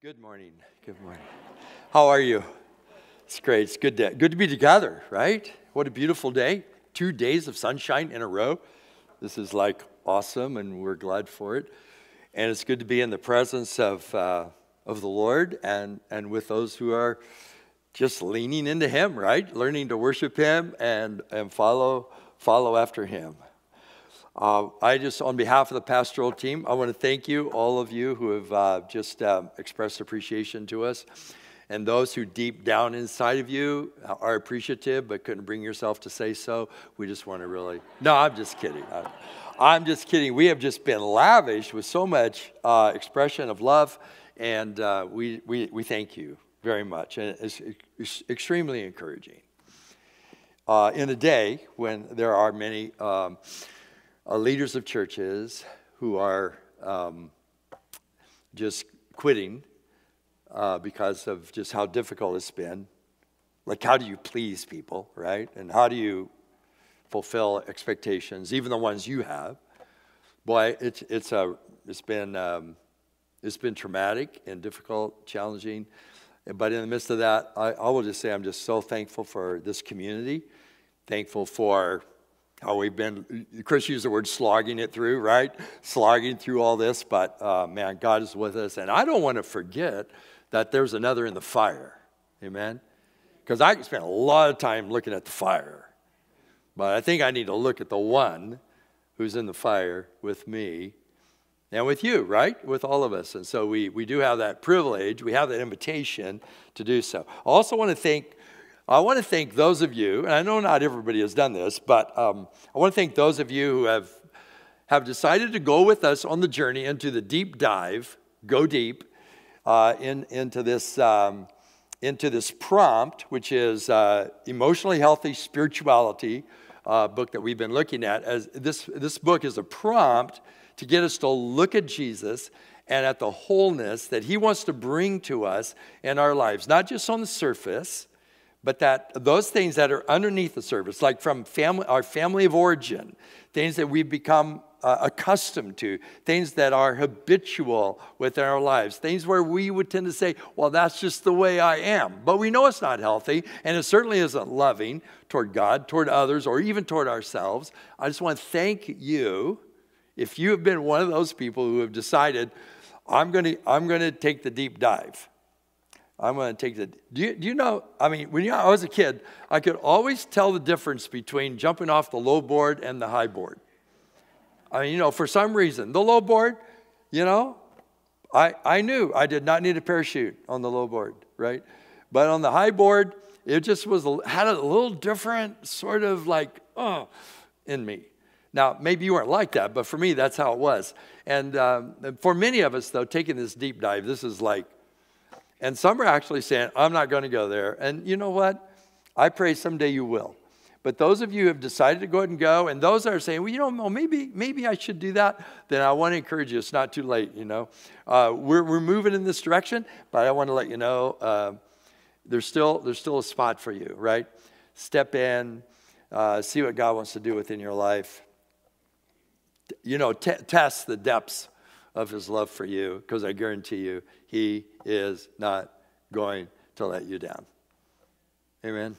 Good morning. Good morning. How are you? It's great. It's good to, good to be together, right? What a beautiful day. Two days of sunshine in a row. This is like awesome, and we're glad for it. And it's good to be in the presence of, uh, of the Lord and, and with those who are just leaning into Him, right? Learning to worship Him and, and follow, follow after Him. Uh, I just, on behalf of the pastoral team, I want to thank you, all of you who have uh, just uh, expressed appreciation to us, and those who deep down inside of you are appreciative but couldn't bring yourself to say so. We just want to really, no, I'm just kidding. I, am just kidding. We have just been lavished with so much uh, expression of love, and uh, we, we, we thank you very much. And it's, it's extremely encouraging. Uh, in a day when there are many. Um, uh, leaders of churches who are um, just quitting uh, because of just how difficult it's been. Like, how do you please people, right? And how do you fulfill expectations, even the ones you have? Boy, it's, it's, a, it's, been, um, it's been traumatic and difficult, challenging. But in the midst of that, I, I will just say I'm just so thankful for this community, thankful for how we've been, Chris used the word slogging it through, right? Slogging through all this, but uh, man, God is with us. And I don't want to forget that there's another in the fire. Amen? Because I spent a lot of time looking at the fire, but I think I need to look at the one who's in the fire with me and with you, right? With all of us. And so we, we do have that privilege, we have that invitation to do so. I also want to thank I want to thank those of you, and I know not everybody has done this, but um, I want to thank those of you who have, have decided to go with us on the journey into the deep dive, go deep, uh, in, into, this, um, into this prompt, which is uh, Emotionally Healthy Spirituality uh, book that we've been looking at. As this, this book is a prompt to get us to look at Jesus and at the wholeness that he wants to bring to us in our lives, not just on the surface, but that those things that are underneath the surface, like from family, our family of origin, things that we've become uh, accustomed to, things that are habitual within our lives, things where we would tend to say, well, that's just the way I am. But we know it's not healthy, and it certainly isn't loving toward God, toward others, or even toward ourselves. I just want to thank you if you have been one of those people who have decided, I'm going to I'm going to take the deep dive. I'm going to take the. Do you, do you know? I mean, when I was a kid, I could always tell the difference between jumping off the low board and the high board. I mean, you know, for some reason, the low board, you know, I, I knew I did not need a parachute on the low board, right? But on the high board, it just was had a little different sort of like, oh, in me. Now, maybe you weren't like that, but for me, that's how it was. And um, for many of us, though, taking this deep dive, this is like and some are actually saying, I'm not going to go there. And you know what? I pray someday you will. But those of you who have decided to go ahead and go, and those that are saying, well, you know, maybe, maybe I should do that, then I want to encourage you. It's not too late, you know. Uh, we're, we're moving in this direction, but I want to let you know uh, there's, still, there's still a spot for you, right? Step in, uh, see what God wants to do within your life. You know, t- test the depths of his love for you, because I guarantee you, he is not going to let you down. Amen.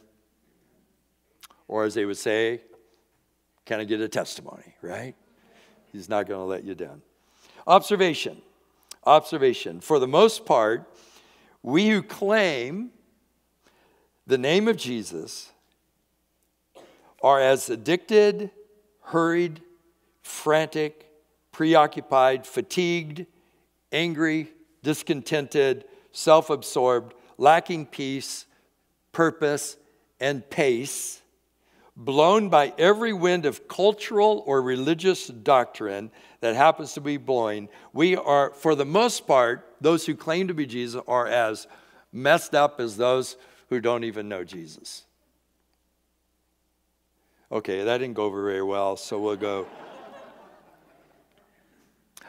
Or as they would say, can I get a testimony, right? He's not going to let you down. Observation. Observation. For the most part, we who claim the name of Jesus are as addicted, hurried, frantic, preoccupied, fatigued, angry, discontented, self absorbed, lacking peace, purpose, and pace, blown by every wind of cultural or religious doctrine that happens to be blowing, we are, for the most part, those who claim to be Jesus are as messed up as those who don't even know Jesus. Okay, that didn't go over very well, so we'll go.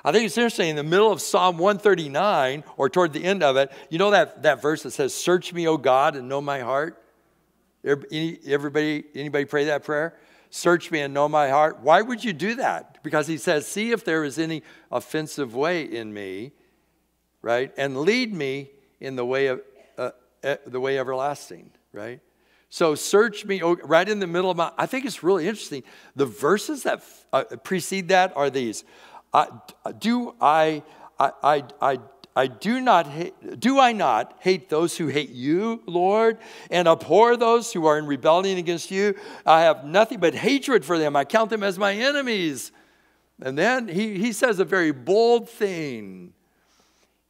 I think it's interesting in the middle of Psalm 139 or toward the end of it, you know that, that verse that says, Search me, O God, and know my heart? Everybody, anybody pray that prayer? Search me and know my heart. Why would you do that? Because he says, See if there is any offensive way in me right? And lead me in the way of uh, the way everlasting, right? So search me right in the middle of my. I think it's really interesting. The verses that uh, precede that are these: uh, Do I, I, I, I, I do not hate, do I not hate those who hate you, Lord, and abhor those who are in rebellion against you? I have nothing but hatred for them. I count them as my enemies. And then he, he says a very bold thing.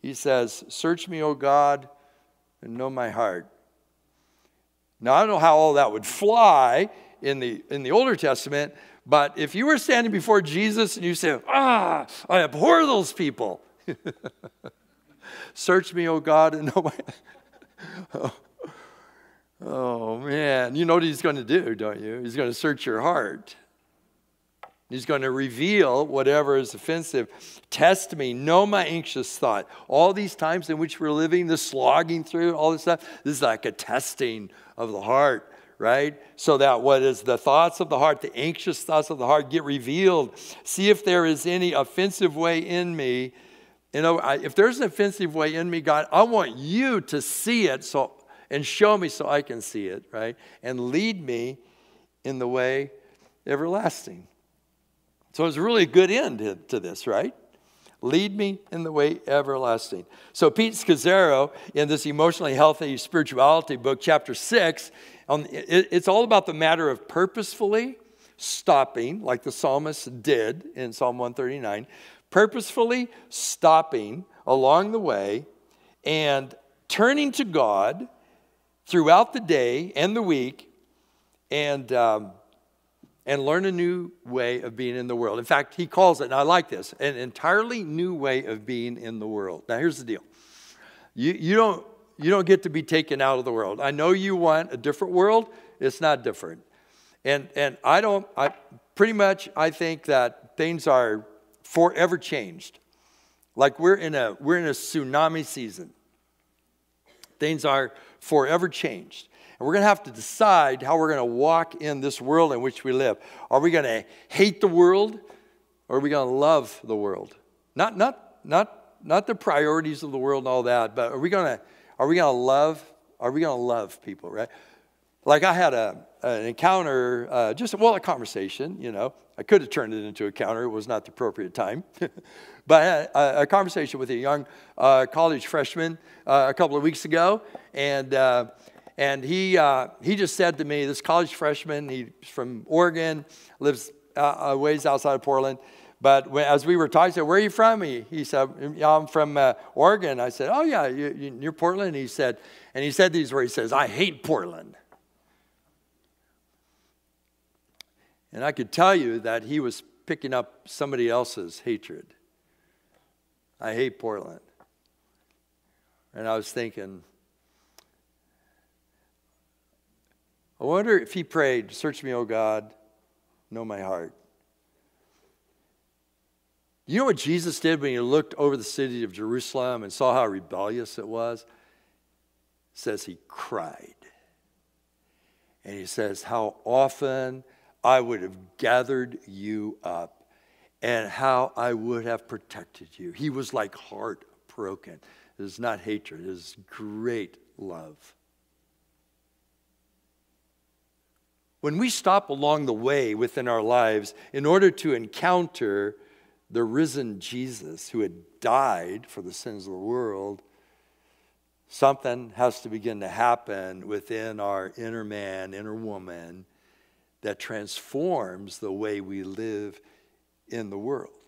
He says, Search me, O God, and know my heart. Now, I don't know how all that would fly in the, in the Older Testament, but if you were standing before Jesus and you say, Ah, I abhor those people. Search me, O God, and know my. oh, man. You know what he's going to do, don't you? He's going to search your heart. He's going to reveal whatever is offensive. Test me, know my anxious thought. All these times in which we're living, the slogging through, all this stuff, this is like a testing of the heart, right? So that what is the thoughts of the heart, the anxious thoughts of the heart get revealed. See if there is any offensive way in me. You know, if there's an offensive way in me, God, I want you to see it so and show me so I can see it, right? And lead me in the way everlasting. So it's really a good end to this, right? Lead me in the way everlasting. So Pete Scazzero, in this emotionally healthy spirituality book, chapter six, it, it's all about the matter of purposefully stopping, like the psalmist did in Psalm 139, purposefully stopping along the way and turning to God throughout the day and the week and um, and learn a new way of being in the world. In fact, he calls it, and I like this, an entirely new way of being in the world. Now, here's the deal you, you, don't, you don't get to be taken out of the world. I know you want a different world, it's not different. And, and I don't, I pretty much, I think that things are forever changed. Like we're in a, we're in a tsunami season. Things are forever changed. And we're going to have to decide how we're going to walk in this world in which we live. Are we going to hate the world or are we going to love the world? Not, not, not, not the priorities of the world and all that, but are we going to, are we going to love, are we going to love people, right? Like I had a, an encounter, uh, just, well, a conversation, you know. I could have turned it into a counter. It was not the appropriate time. but a, a, conversation with a young uh, college freshman uh, a couple of weeks ago. And uh, and he, uh, he just said to me, this college freshman, he's from Oregon, lives uh, ways outside of Portland. But when, as we were talking, I said, Where are you from? He, he said, I'm from uh, Oregon. I said, Oh, yeah, you, you're Portland? He said, and he said these words He says, I hate Portland. And I could tell you that he was picking up somebody else's hatred. I hate Portland. And I was thinking, I wonder if he prayed, Search me, O God, know my heart. You know what Jesus did when he looked over the city of Jerusalem and saw how rebellious it was? It says he cried. And he says, How often I would have gathered you up and how I would have protected you. He was like heartbroken. It is not hatred, it is great love. When we stop along the way within our lives in order to encounter the risen Jesus who had died for the sins of the world, something has to begin to happen within our inner man, inner woman, that transforms the way we live in the world.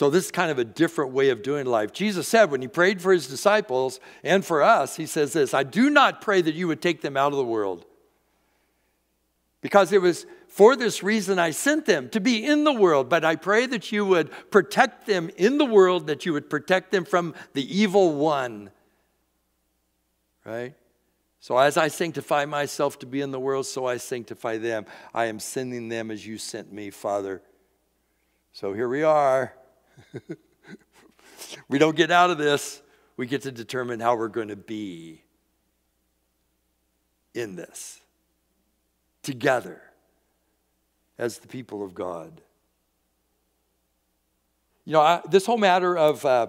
So, this is kind of a different way of doing life. Jesus said when he prayed for his disciples and for us, he says this I do not pray that you would take them out of the world. Because it was for this reason I sent them to be in the world, but I pray that you would protect them in the world, that you would protect them from the evil one. Right? So, as I sanctify myself to be in the world, so I sanctify them. I am sending them as you sent me, Father. So, here we are. we don't get out of this. We get to determine how we're going to be in this together as the people of God. you know, I, this whole matter of, uh,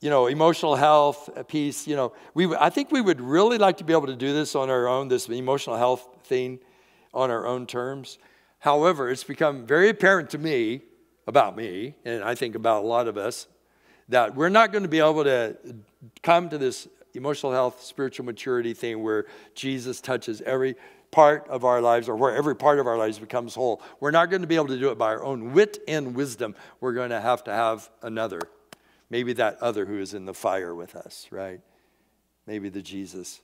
you know, emotional health, uh, peace, you know, we, I think we would really like to be able to do this on our own, this emotional health thing on our own terms. However, it's become very apparent to me, about me, and I think about a lot of us, that we're not going to be able to come to this emotional health, spiritual maturity thing where Jesus touches every part of our lives or where every part of our lives becomes whole. We're not going to be able to do it by our own wit and wisdom. We're going to have to have another. Maybe that other who is in the fire with us, right? Maybe the Jesus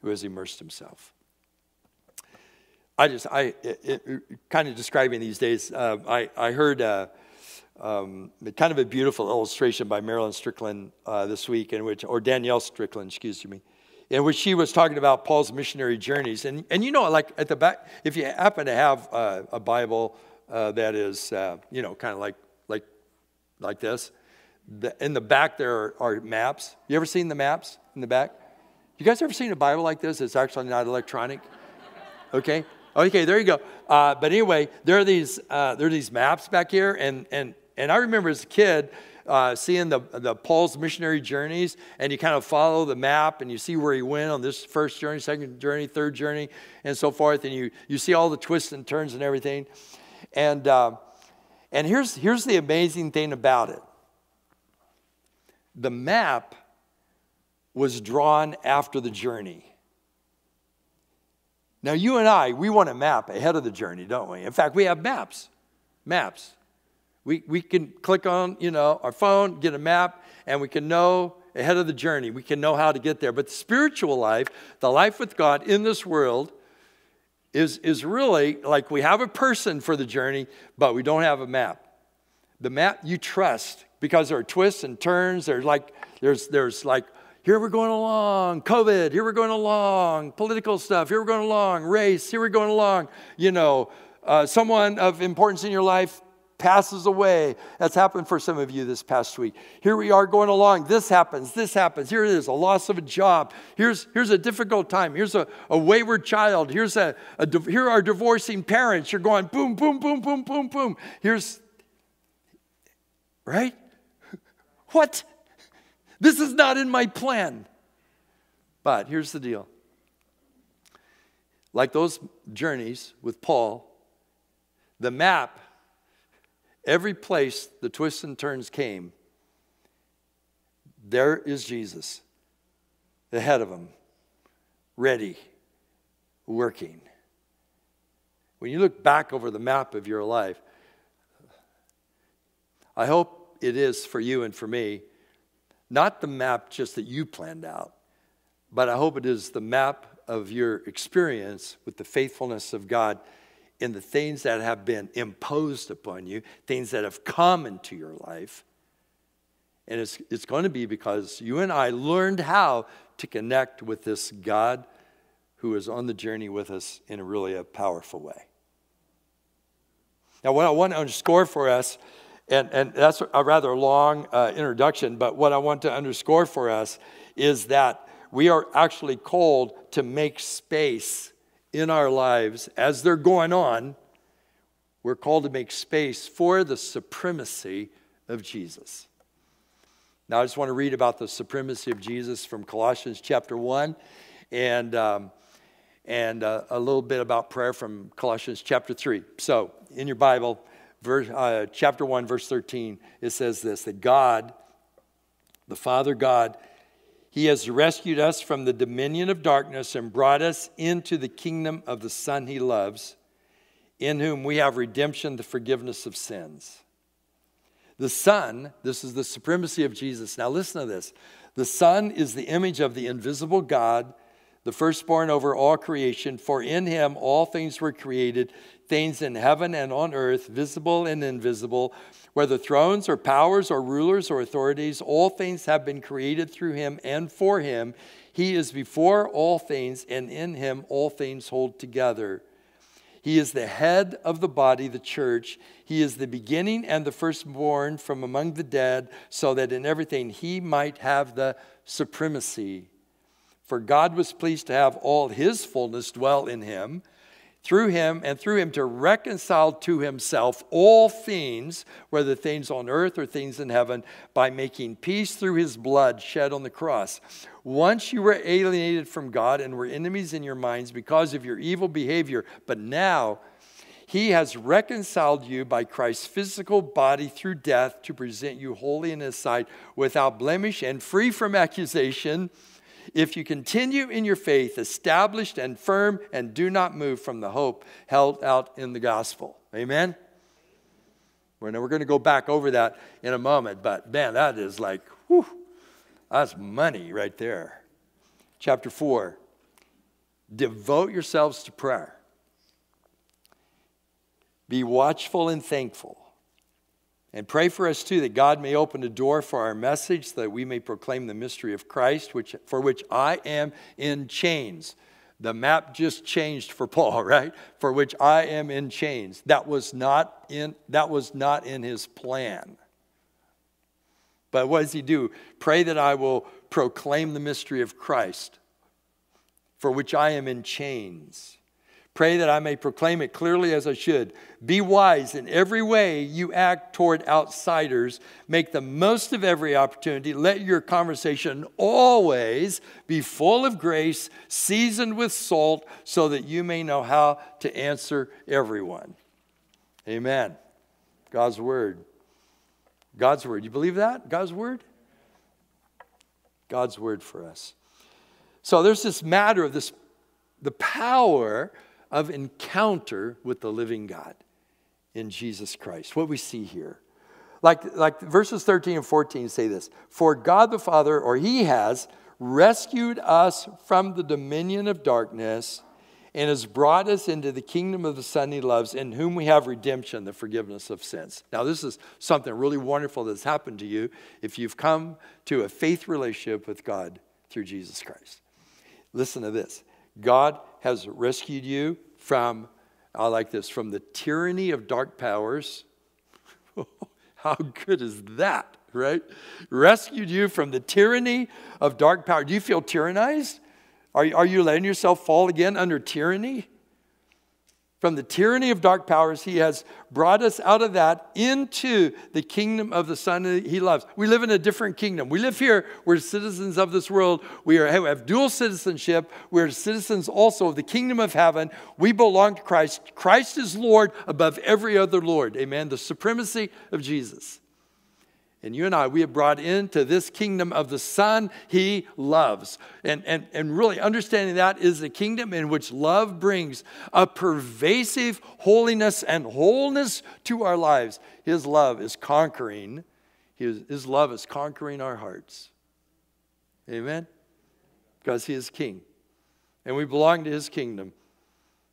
who has immersed himself. I just, I, it, it, kind of describing these days, uh, I, I heard uh, um, kind of a beautiful illustration by Marilyn Strickland uh, this week, in which, or Danielle Strickland, excuse me, in which she was talking about Paul's missionary journeys. And, and you know, like at the back, if you happen to have uh, a Bible uh, that is, uh, you know, kind of like, like, like this, the, in the back there are, are, maps. You ever seen the maps in the back? You guys ever seen a Bible like this? It's actually not electronic. Okay. Okay, there you go. Uh, but anyway, there are these uh, there are these maps back here, and and and I remember as a kid, uh, seeing the, the Paul's missionary journeys, and you kind of follow the map and you see where he went on this first journey, second journey, third journey, and so forth, and you, you see all the twists and turns and everything. And, uh, and here's, here's the amazing thing about it the map was drawn after the journey. Now, you and I, we want a map ahead of the journey, don't we? In fact, we have maps. Maps. We, we can click on, you know, our phone, get a map, and we can know ahead of the journey. We can know how to get there. But the spiritual life, the life with God in this world, is, is really like we have a person for the journey, but we don't have a map. The map you trust because there are twists and turns. There's like, there's, there's like, here we're going along, COVID, here we're going along, political stuff, here we're going along, race, here we're going along. You know, uh, someone of importance in your life passes away. That's happened for some of you this past week. Here we are going along. This happens. This happens. Here it is a loss of a job. Here's, here's a difficult time. Here's a, a wayward child. Here's a, a, here are divorcing parents. You're going boom, boom, boom, boom, boom, boom. Here's, right? What? This is not in my plan. But here's the deal like those journeys with Paul, the map Every place the twists and turns came, there is Jesus ahead of him, ready, working. When you look back over the map of your life, I hope it is for you and for me, not the map just that you planned out, but I hope it is the map of your experience with the faithfulness of God in the things that have been imposed upon you, things that have come into your life. And it's, it's going to be because you and I learned how to connect with this God who is on the journey with us in a really a powerful way. Now, what I want to underscore for us, and, and that's a rather long uh, introduction, but what I want to underscore for us is that we are actually called to make space in our lives as they're going on, we're called to make space for the supremacy of Jesus. Now, I just want to read about the supremacy of Jesus from Colossians chapter 1 and, um, and uh, a little bit about prayer from Colossians chapter 3. So, in your Bible, verse, uh, chapter 1, verse 13, it says this that God, the Father God, he has rescued us from the dominion of darkness and brought us into the kingdom of the Son he loves, in whom we have redemption, the forgiveness of sins. The Son, this is the supremacy of Jesus. Now listen to this. The Son is the image of the invisible God, the firstborn over all creation, for in him all things were created, things in heaven and on earth, visible and invisible whether thrones or powers or rulers or authorities, all things have been created through him and for him. He is before all things, and in him all things hold together. He is the head of the body, the church. He is the beginning and the firstborn from among the dead, so that in everything he might have the supremacy. For God was pleased to have all his fullness dwell in him through him and through him to reconcile to himself all things, whether things on earth or things in heaven, by making peace through his blood shed on the cross. Once you were alienated from God and were enemies in your minds because of your evil behavior, but now he has reconciled you by Christ's physical body through death to present you holy in his sight, without blemish and free from accusation if you continue in your faith, established and firm, and do not move from the hope held out in the gospel. Amen? We're going to go back over that in a moment, but man, that is like, whew, that's money right there. Chapter 4 Devote yourselves to prayer. Be watchful and thankful. And pray for us too that God may open a door for our message that we may proclaim the mystery of Christ, which, for which I am in chains. The map just changed for Paul, right? For which I am in chains. That was not in, that was not in his plan. But what does he do? Pray that I will proclaim the mystery of Christ, for which I am in chains. Pray that I may proclaim it clearly as I should. Be wise in every way you act toward outsiders. Make the most of every opportunity. Let your conversation always be full of grace, seasoned with salt, so that you may know how to answer everyone. Amen. God's word. God's word. You believe that? God's word? God's word for us. So there's this matter of this the power of encounter with the living God in Jesus Christ. What we see here. Like, like verses 13 and 14 say this For God the Father, or He has, rescued us from the dominion of darkness and has brought us into the kingdom of the Son He loves, in whom we have redemption, the forgiveness of sins. Now, this is something really wonderful that's happened to you if you've come to a faith relationship with God through Jesus Christ. Listen to this God has rescued you from, I like this, from the tyranny of dark powers. How good is that, right? Rescued you from the tyranny of dark power. Do you feel tyrannized? Are, are you letting yourself fall again under tyranny? From the tyranny of dark powers, he has brought us out of that into the kingdom of the Son he loves. We live in a different kingdom. We live here, we're citizens of this world. We, are, we have dual citizenship. We're citizens also of the kingdom of heaven. We belong to Christ. Christ is Lord above every other Lord. Amen. The supremacy of Jesus. And you and I, we have brought into this kingdom of the Son he loves. And, and, and really understanding that is the kingdom in which love brings a pervasive holiness and wholeness to our lives. His love is conquering, his, his love is conquering our hearts. Amen? Because he is king. And we belong to his kingdom.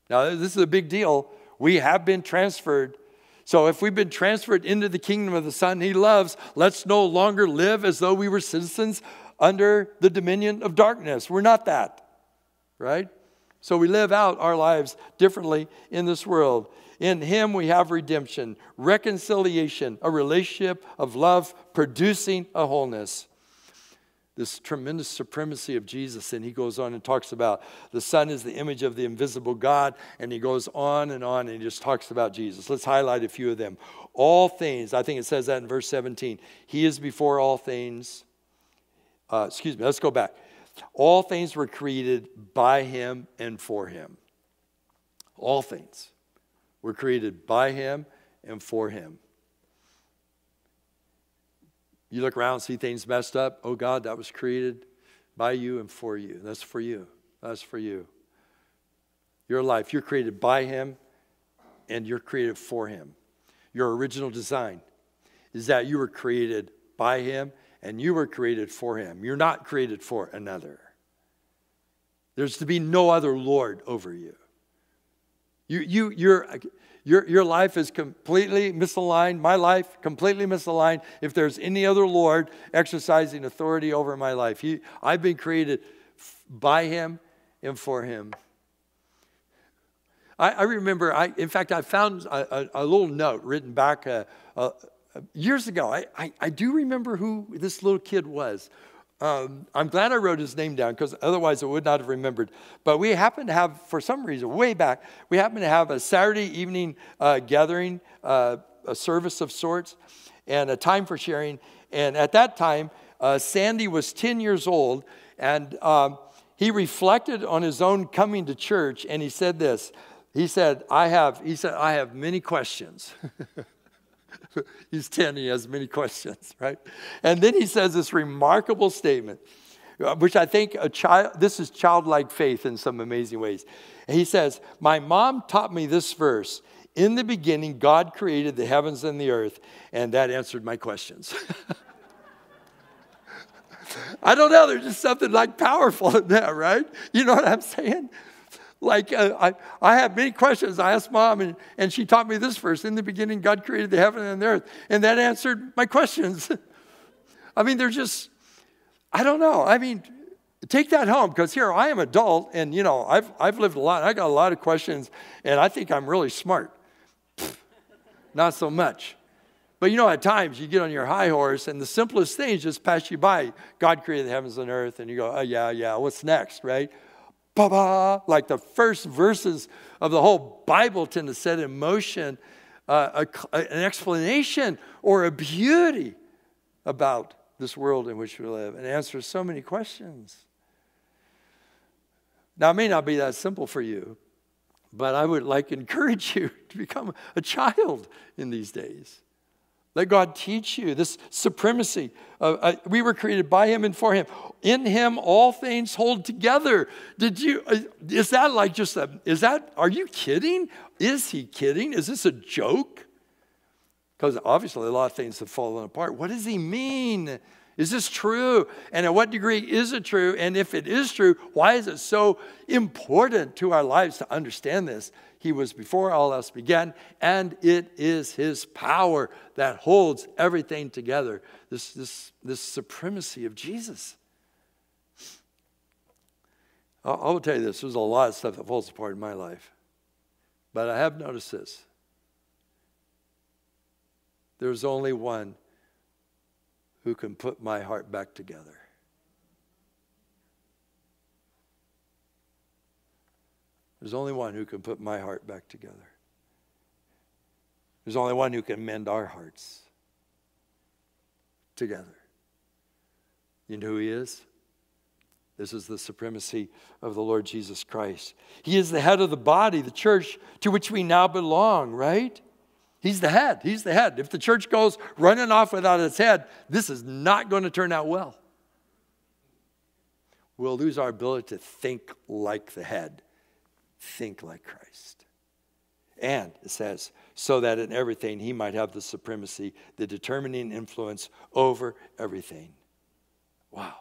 Now, this is a big deal. We have been transferred so if we've been transferred into the kingdom of the Son he loves, let's no longer live as though we were citizens under the dominion of darkness. We're not that, right? So we live out our lives differently in this world. In him we have redemption, reconciliation, a relationship of love producing a wholeness this tremendous supremacy of Jesus. And he goes on and talks about the Son is the image of the invisible God. And he goes on and on and he just talks about Jesus. Let's highlight a few of them. All things, I think it says that in verse 17. He is before all things. Uh, excuse me, let's go back. All things were created by him and for him. All things were created by him and for him. You look around see things messed up. Oh God, that was created by you and for you. That's for you. That's for you. Your life, you're created by Him and you're created for Him. Your original design is that you were created by Him and you were created for Him. You're not created for another. There's to be no other Lord over you. You, you, you're, your, your life is completely misaligned. My life, completely misaligned. If there's any other Lord exercising authority over my life, he, I've been created by Him and for Him. I, I remember, I, in fact, I found a, a, a little note written back uh, uh, years ago. I, I, I, do remember who this little kid was. Um, I'm glad I wrote his name down because otherwise I would not have remembered. But we happened to have, for some reason, way back, we happened to have a Saturday evening uh, gathering, uh, a service of sorts, and a time for sharing. And at that time, uh, Sandy was 10 years old, and um, he reflected on his own coming to church, and he said this. He said, I have, he said, I have many questions. He's 10, he has many questions, right? And then he says this remarkable statement, uh, which I think a child, this is childlike faith in some amazing ways. He says, My mom taught me this verse. In the beginning, God created the heavens and the earth, and that answered my questions. I don't know, there's just something like powerful in that, right? You know what I'm saying? Like, uh, I, I have many questions. I asked mom, and, and she taught me this verse In the beginning, God created the heaven and the earth. And that answered my questions. I mean, they're just, I don't know. I mean, take that home because here I am adult, and you know, I've, I've lived a lot. I got a lot of questions, and I think I'm really smart. Not so much. But you know, at times you get on your high horse, and the simplest things just pass you by. God created the heavens and earth, and you go, oh, yeah, yeah, what's next, right? Ba ba, like the first verses of the whole Bible tend to set in motion uh, a, an explanation or a beauty about this world in which we live and answer so many questions. Now, it may not be that simple for you, but I would like encourage you to become a child in these days. Let God teach you this supremacy. Of, uh, we were created by Him and for Him. In Him, all things hold together. Did you? Uh, is that like just a? Is that? Are you kidding? Is He kidding? Is this a joke? Because obviously a lot of things have fallen apart. What does He mean? Is this true? And at what degree is it true? And if it is true, why is it so important to our lives to understand this? He was before all else began, and it is His power that holds everything together. This, this, this supremacy of Jesus. I will tell you this there's a lot of stuff that falls apart in my life. But I have noticed this there's only one who can put my heart back together. There's only one who can put my heart back together. There's only one who can mend our hearts together. You know who he is? This is the supremacy of the Lord Jesus Christ. He is the head of the body, the church to which we now belong, right? He's the head. He's the head. If the church goes running off without its head, this is not going to turn out well. We'll lose our ability to think like the head think like Christ. And it says, so that in everything he might have the supremacy, the determining influence over everything. Wow.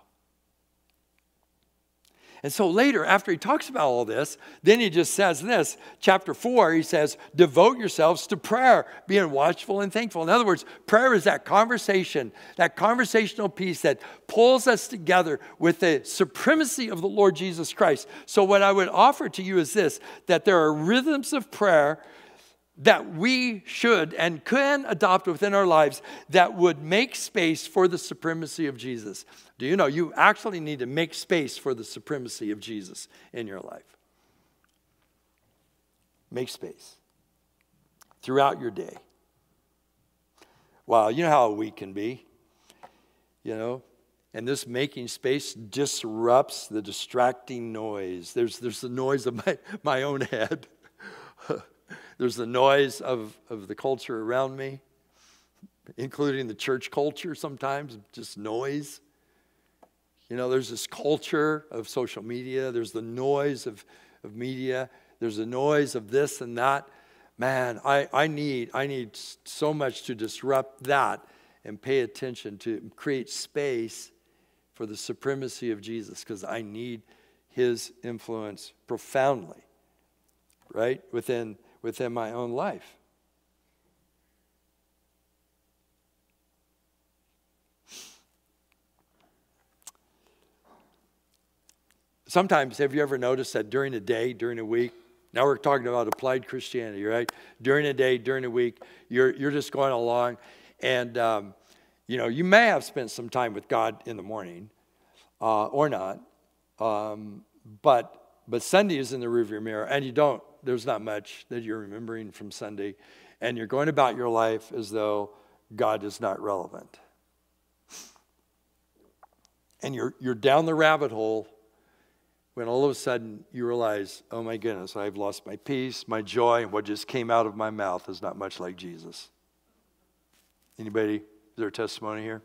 And so later, after he talks about all this, then he just says this. Chapter 4, he says, Devote yourselves to prayer, being watchful and thankful. In other words, prayer is that conversation, that conversational piece that pulls us together with the supremacy of the Lord Jesus Christ. So, what I would offer to you is this that there are rhythms of prayer that we should and can adopt within our lives that would make space for the supremacy of Jesus. Do you know you actually need to make space for the supremacy of Jesus in your life? Make space throughout your day. Wow, you know how a week can be, you know? And this making space disrupts the distracting noise. There's, there's the noise of my, my own head. There's the noise of, of the culture around me, including the church culture sometimes, just noise. You know, there's this culture of social media, there's the noise of, of media, there's the noise of this and that. Man, I, I need I need so much to disrupt that and pay attention to create space for the supremacy of Jesus because I need his influence profoundly, right? Within within my own life. Sometimes, have you ever noticed that during a day, during a week, now we're talking about applied Christianity, right? During a day, during a week, you're, you're just going along, and um, you know, you may have spent some time with God in the morning, uh, or not. Um, but, but Sunday is in the rearview mirror, and you don't, there's not much that you're remembering from Sunday. And you're going about your life as though God is not relevant. And you're, you're down the rabbit hole when all of a sudden you realize, oh my goodness, I've lost my peace, my joy, and what just came out of my mouth is not much like Jesus. Anybody? Is there a testimony here?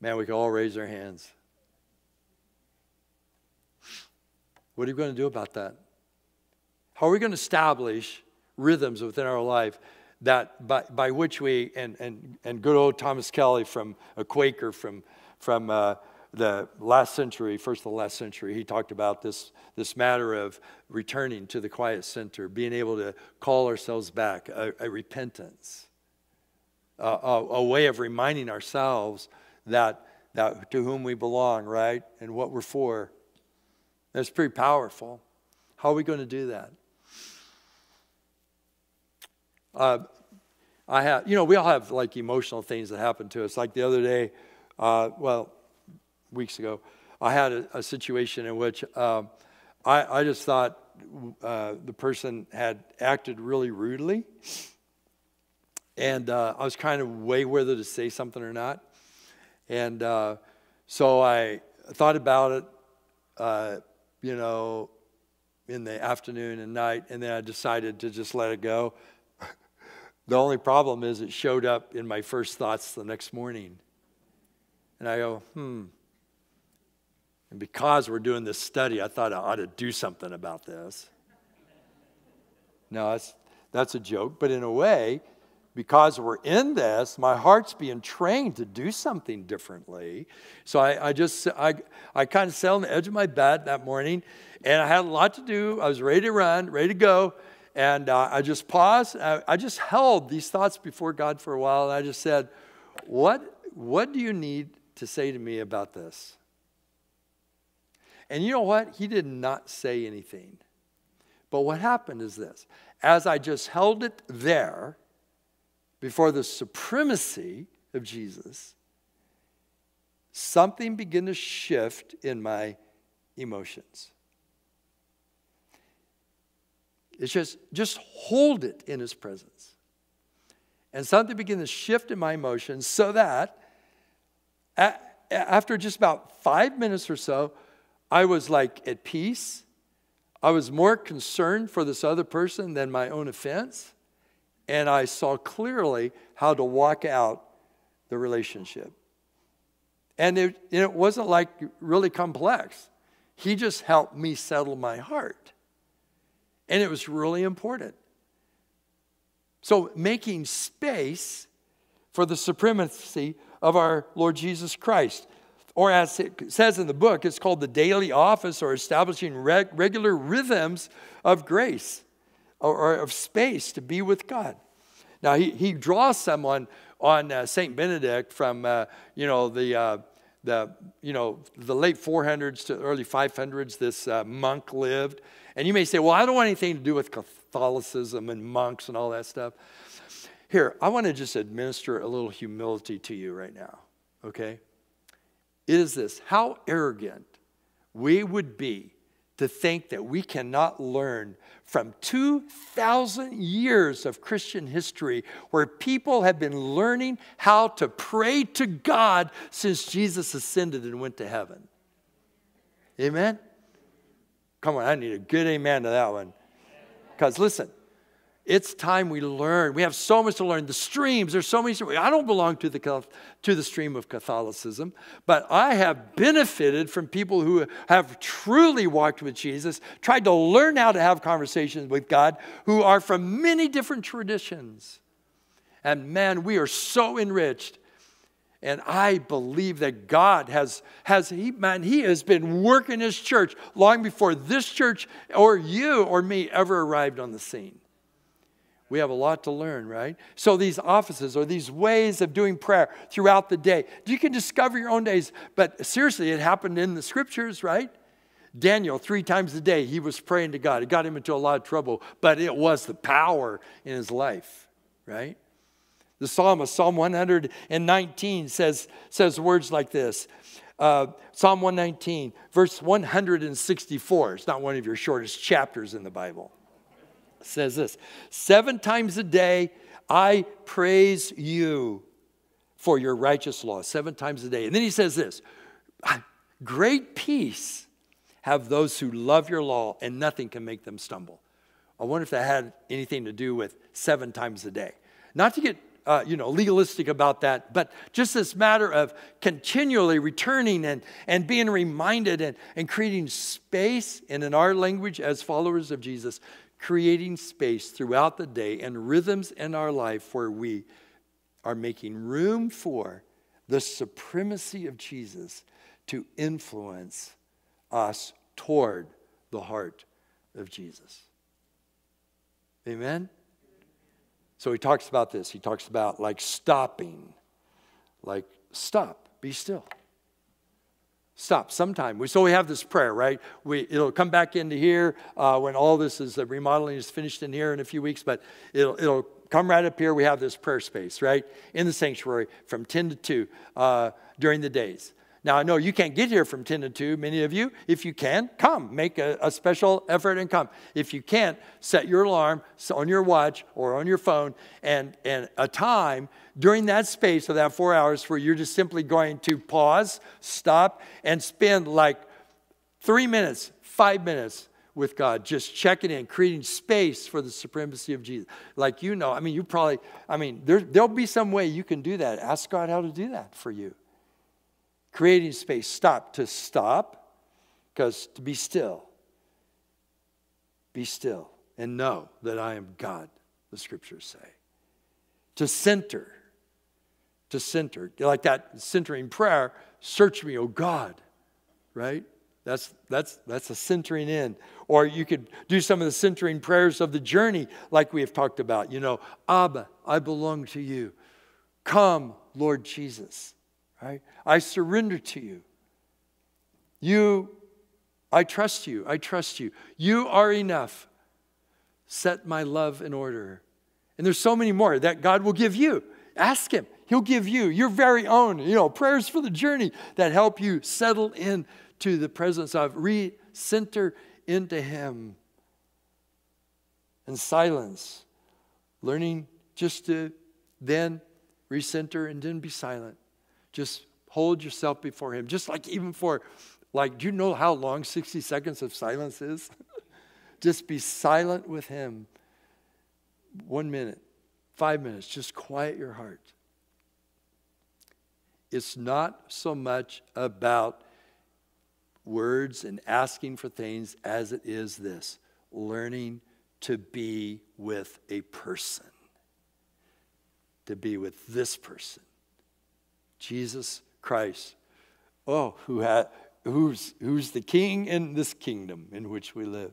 Man, we can all raise our hands. What are you going to do about that? How are we going to establish rhythms within our life that by, by which we, and, and, and good old Thomas Kelly from a Quaker from, from uh, the last century, first of the last century, he talked about this, this matter of returning to the quiet center, being able to call ourselves back, a, a repentance, a, a, a, way of reminding ourselves that, that to whom we belong, right, and what we're for. That's pretty powerful. How are we going to do that? Uh, I have, you know, we all have like emotional things that happen to us. Like the other day, uh, well, weeks ago, I had a, a situation in which um, I, I, just thought uh, the person had acted really rudely. And uh, I was kind of way whether to say something or not. And uh, so I thought about it, uh, you know, in the afternoon and night, and then I decided to just let it go. the only problem is it showed up in my first thoughts the next morning. And I go, hmm, and because we're doing this study, I thought I ought to do something about this. No, that's, that's a joke. But in a way, because we're in this, my heart's being trained to do something differently. So I, I just, I, I kind of sat on the edge of my bed that morning, and I had a lot to do. I was ready to run, ready to go. And uh, I just paused. I, I just held these thoughts before God for a while, and I just said, what, what do you need to say to me about this? And you know what? He did not say anything. But what happened is this as I just held it there before the supremacy of Jesus, something began to shift in my emotions. It's just, just hold it in his presence. And something began to shift in my emotions so that after just about five minutes or so, I was like at peace. I was more concerned for this other person than my own offense. And I saw clearly how to walk out the relationship. And it, it wasn't like really complex. He just helped me settle my heart. And it was really important. So, making space for the supremacy of our Lord Jesus Christ or as it says in the book, it's called the daily office or establishing reg- regular rhythms of grace or, or, of space to be with God. Now, he, he draws someone on uh, St. Benedict from, uh, you know, the, uh, the, you know, the late 400s to early 500s, this uh, monk lived. And you may say, well, I don't want anything to do with Catholicism and monks and all that stuff. Here, I want to just administer a little humility to you right now, okay? Is this how arrogant we would be to think that we cannot learn from 2,000 years of Christian history where people have been learning how to pray to God since Jesus ascended and went to heaven. Amen? Come on, I need a good amen to that one. Because listen, it's time we learn. We have so much to learn. The streams, there's so many. I don't belong to the, to the stream of Catholicism, but I have benefited from people who have truly walked with Jesus, tried to learn how to have conversations with God, who are from many different traditions. And man, we are so enriched. And I believe that God has, has he, man, He has been working His church long before this church or you or me ever arrived on the scene. We have a lot to learn, right? So, these offices or these ways of doing prayer throughout the day, you can discover your own days, but seriously, it happened in the scriptures, right? Daniel, three times a day, he was praying to God. It got him into a lot of trouble, but it was the power in his life, right? The psalmist, Psalm 119, says, says words like this. Uh, Psalm 119, verse 164. It's not one of your shortest chapters in the Bible. Says this Seven times a day I praise you for your righteous law. Seven times a day. And then he says this Great peace have those who love your law, and nothing can make them stumble. I wonder if that had anything to do with seven times a day. Not to get uh, you know, legalistic about that, but just this matter of continually returning and, and being reminded and, and creating space, and in our language as followers of Jesus, creating space throughout the day and rhythms in our life where we are making room for the supremacy of Jesus to influence us toward the heart of Jesus. Amen? So he talks about this. He talks about like stopping, like stop, be still. Stop sometime. We, so we have this prayer, right? We, it'll come back into here uh, when all this is, the remodeling is finished in here in a few weeks, but it'll, it'll come right up here. We have this prayer space, right? In the sanctuary from 10 to 2 uh, during the days. Now, I know you can't get here from 10 to 2, many of you. If you can, come. Make a, a, special effort and come. If you can't, set your alarm on your watch or on your phone and, and a time during that space of that four hours where you're just simply going to pause, stop, and spend like three minutes, five minutes with God, just checking in, creating space for the supremacy of Jesus. Like you know, I mean, you probably, I mean, there, there'll be some way you can do that. Ask God how to do that for you creating space. Stop. To stop, because to be still. Be still and know that I am God, the scriptures say. To center. To center. Like that centering prayer, search me, O God, right? That's, that's, that's a centering in. Or you could do some of the centering prayers of the journey, like we have talked about. You know, Abba, I belong to you. Come, Lord Jesus. Right? I surrender to you. You, I trust you. I trust you. You are enough. Set my love in order. And there's so many more that God will give you. Ask Him. He'll give you your very own, you know, prayers for the journey that help you settle in to the presence of, re-center into Him. And silence. Learning just to then recenter and then be silent. Just hold yourself before Him. Just like even for, like, do you know how long 60 seconds of silence is? just be silent with Him. One minute, five minutes, just quiet your heart. It's not so much about words and asking for things as it is this learning to be with a person, to be with this person. Jesus Christ. Oh, who ha- who's, who's the king in this kingdom in which we live.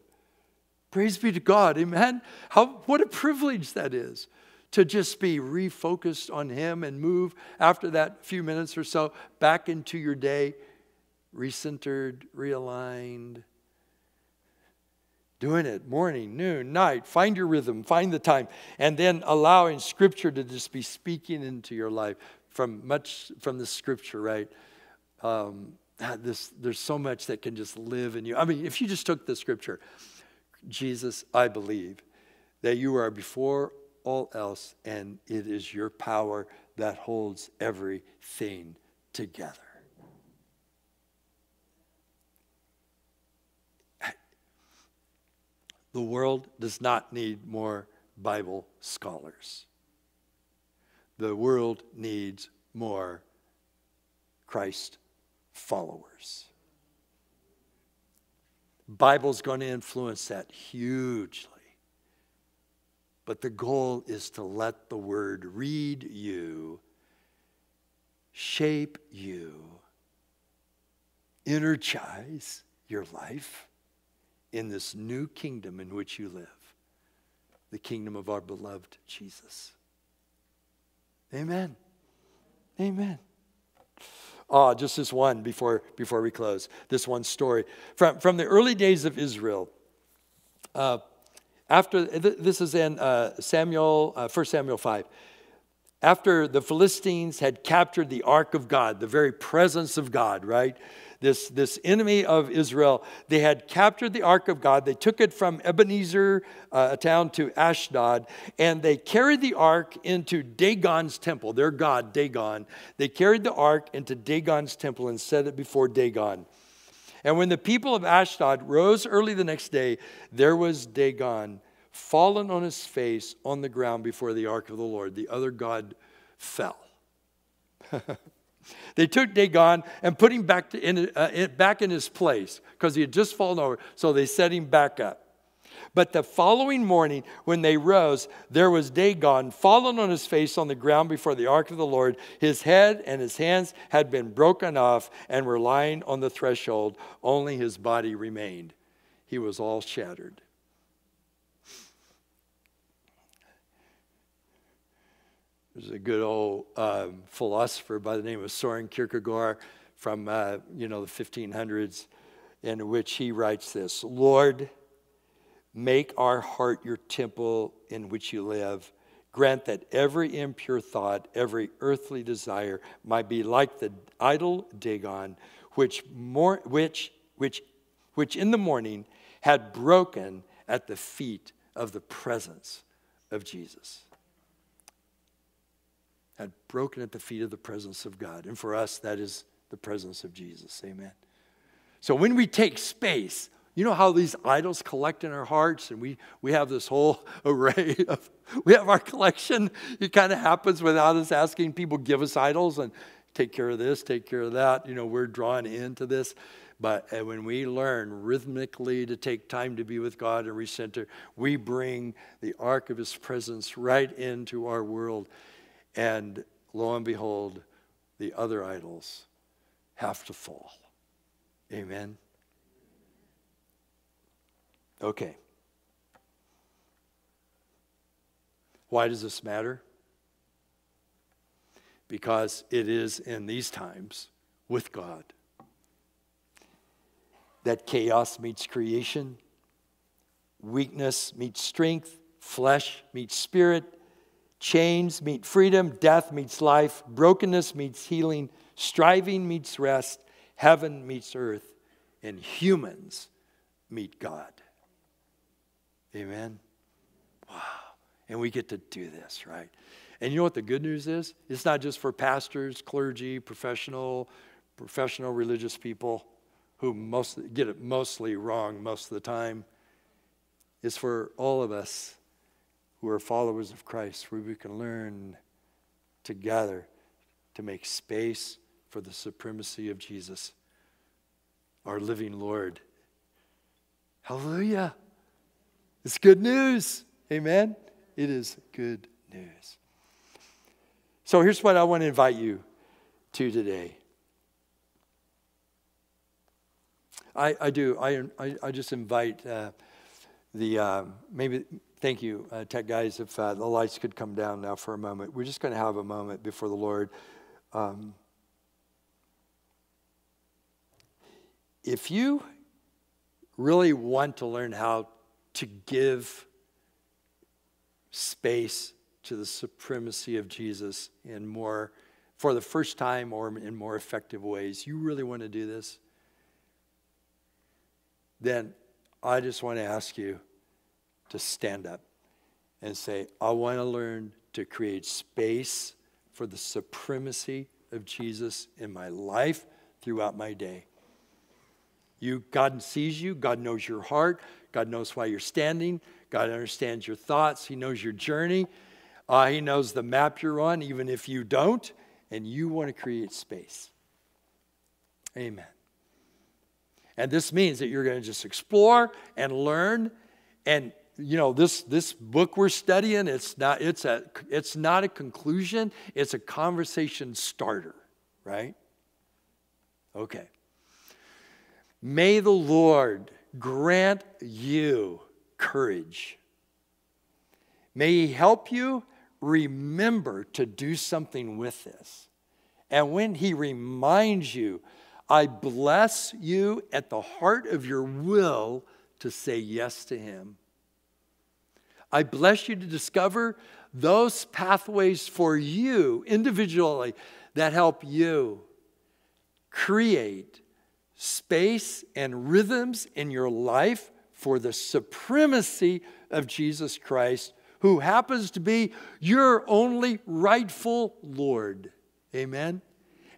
Praise be to God. Amen. How, what a privilege that is to just be refocused on Him and move after that few minutes or so back into your day, recentered, realigned. Doing it morning, noon, night. Find your rhythm, find the time, and then allowing Scripture to just be speaking into your life from much from the scripture, right? Um, this, there's so much that can just live in you. I mean, if you just took the scripture, Jesus, I believe that you are before all else, and it is your power that holds everything together. The world does not need more Bible scholars. The world needs more Christ followers. Bible's going to influence that hugely. But the goal is to let the word read you, shape you, energize your life in this new kingdom in which you live the kingdom of our beloved Jesus. Amen. Amen. Oh, just this one before, before we close. This one story. From, from the early days of Israel, uh, after this is in uh, Samuel, uh, 1 Samuel 5. after the Philistines had captured the ark of God, the very presence of God, right? This, this enemy of Israel, they had captured the ark of God. They took it from Ebenezer, uh, a town, to Ashdod, and they carried the ark into Dagon's temple, their god, Dagon. They carried the ark into Dagon's temple and set it before Dagon. And when the people of Ashdod rose early the next day, there was Dagon fallen on his face on the ground before the ark of the Lord. The other God fell. they took Dagon and put him back, in, uh, in, back in his place because he had just fallen over. So they set him back up. But the following morning, when they rose, there was Dagon fallen on his face on the ground before the ark of the Lord. His head and his hands had been broken off and were lying on the threshold. Only his body remained. He was all shattered. There's a good old um, philosopher by the name of Soren Kierkegaard from, uh, you know, the 1500s, in which he writes this Lord, make our heart your temple in which you live. Grant that every impure thought, every earthly desire might be like the idol Dagon, which, more, which, which, which in the morning had broken at the feet of the presence of Jesus had broken at the feet of the presence of God. And for us, that is the presence of Jesus. Amen. So when we take space, you know how these idols collect in our hearts, and we, we have this whole array of, we have our collection. It kind of happens without us asking. People give us idols and take care of this, take care of that. You know, we're drawn into this. But uh, when we learn rhythmically to take time to be with God and recenter, we bring the ark of His presence right into our world. And lo and behold, the other idols have to fall. Amen. Okay. Why does this matter? Because it is in these times with God that chaos meets creation, weakness meets strength, flesh meets spirit, Chains meet freedom, death meets life, brokenness meets healing, striving meets rest, heaven meets earth, and humans meet God. Amen? Wow. And we get to do this, right? And you know what the good news is? It's not just for pastors, clergy, professional, professional religious people who most get it mostly wrong most of the time. It's for all of us who are followers of Christ, where we can learn together to make space for the supremacy of Jesus, our living Lord. Hallelujah. It's good news. Amen. It is good news. So here's what I want to invite you to today. I, I do. I, I, I just invite uh, the uh, maybe Thank you, uh, tech guys. If uh, the lights could come down now for a moment, we're just going to have a moment before the Lord. Um, if you really want to learn how to give space to the supremacy of Jesus in more, for the first time or in more effective ways, you really want to do this, then I just want to ask you to stand up and say, I want to learn to create space for the supremacy of Jesus in my life throughout my day. You, God sees you, God knows your heart, God knows why you're standing, God understands your thoughts, He knows your journey, uh, He knows the map you're on, even if you don't, and you want to create space. Amen. And this means that you're going to just explore and learn and you know this this book we're studying it's not it's a it's not a conclusion it's a conversation starter right? Okay. May the lord grant you courage. May he help you remember to do something with this. And when he reminds you i bless you at the heart of your will to say yes to him I bless you to discover those pathways for you individually that help you create space and rhythms in your life for the supremacy of Jesus Christ, who happens to be your only rightful Lord. Amen.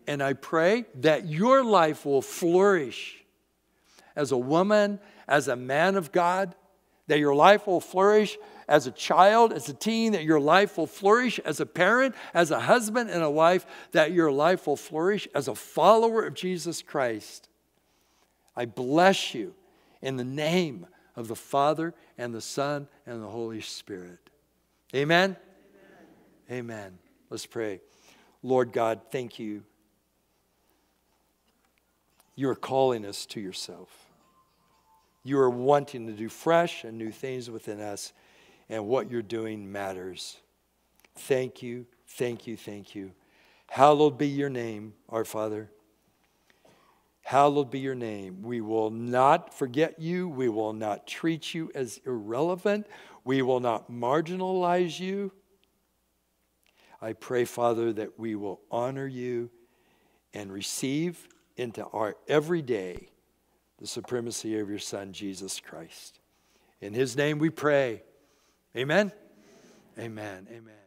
And I pray that your life will flourish as a woman, as a man of God, that your life will flourish as a child, as a teen, that your life will flourish as a parent, as a husband and a wife, that your life will flourish as a follower of Jesus Christ. I bless you in the name of the Father and the Son and the Holy Spirit. Amen? Amen. Amen. Let's pray. Lord God, thank you. You are calling us to yourself. You are wanting to do fresh and new things within us, and what you're doing matters. Thank you, thank you, thank you. Hallowed be your name, our Father. Hallowed be your name. We will not forget you. We will not treat you as irrelevant. We will not marginalize you. I pray, Father, that we will honor you and receive into our everyday the supremacy of your Son, Jesus Christ. In his name we pray. Amen. Amen. Amen.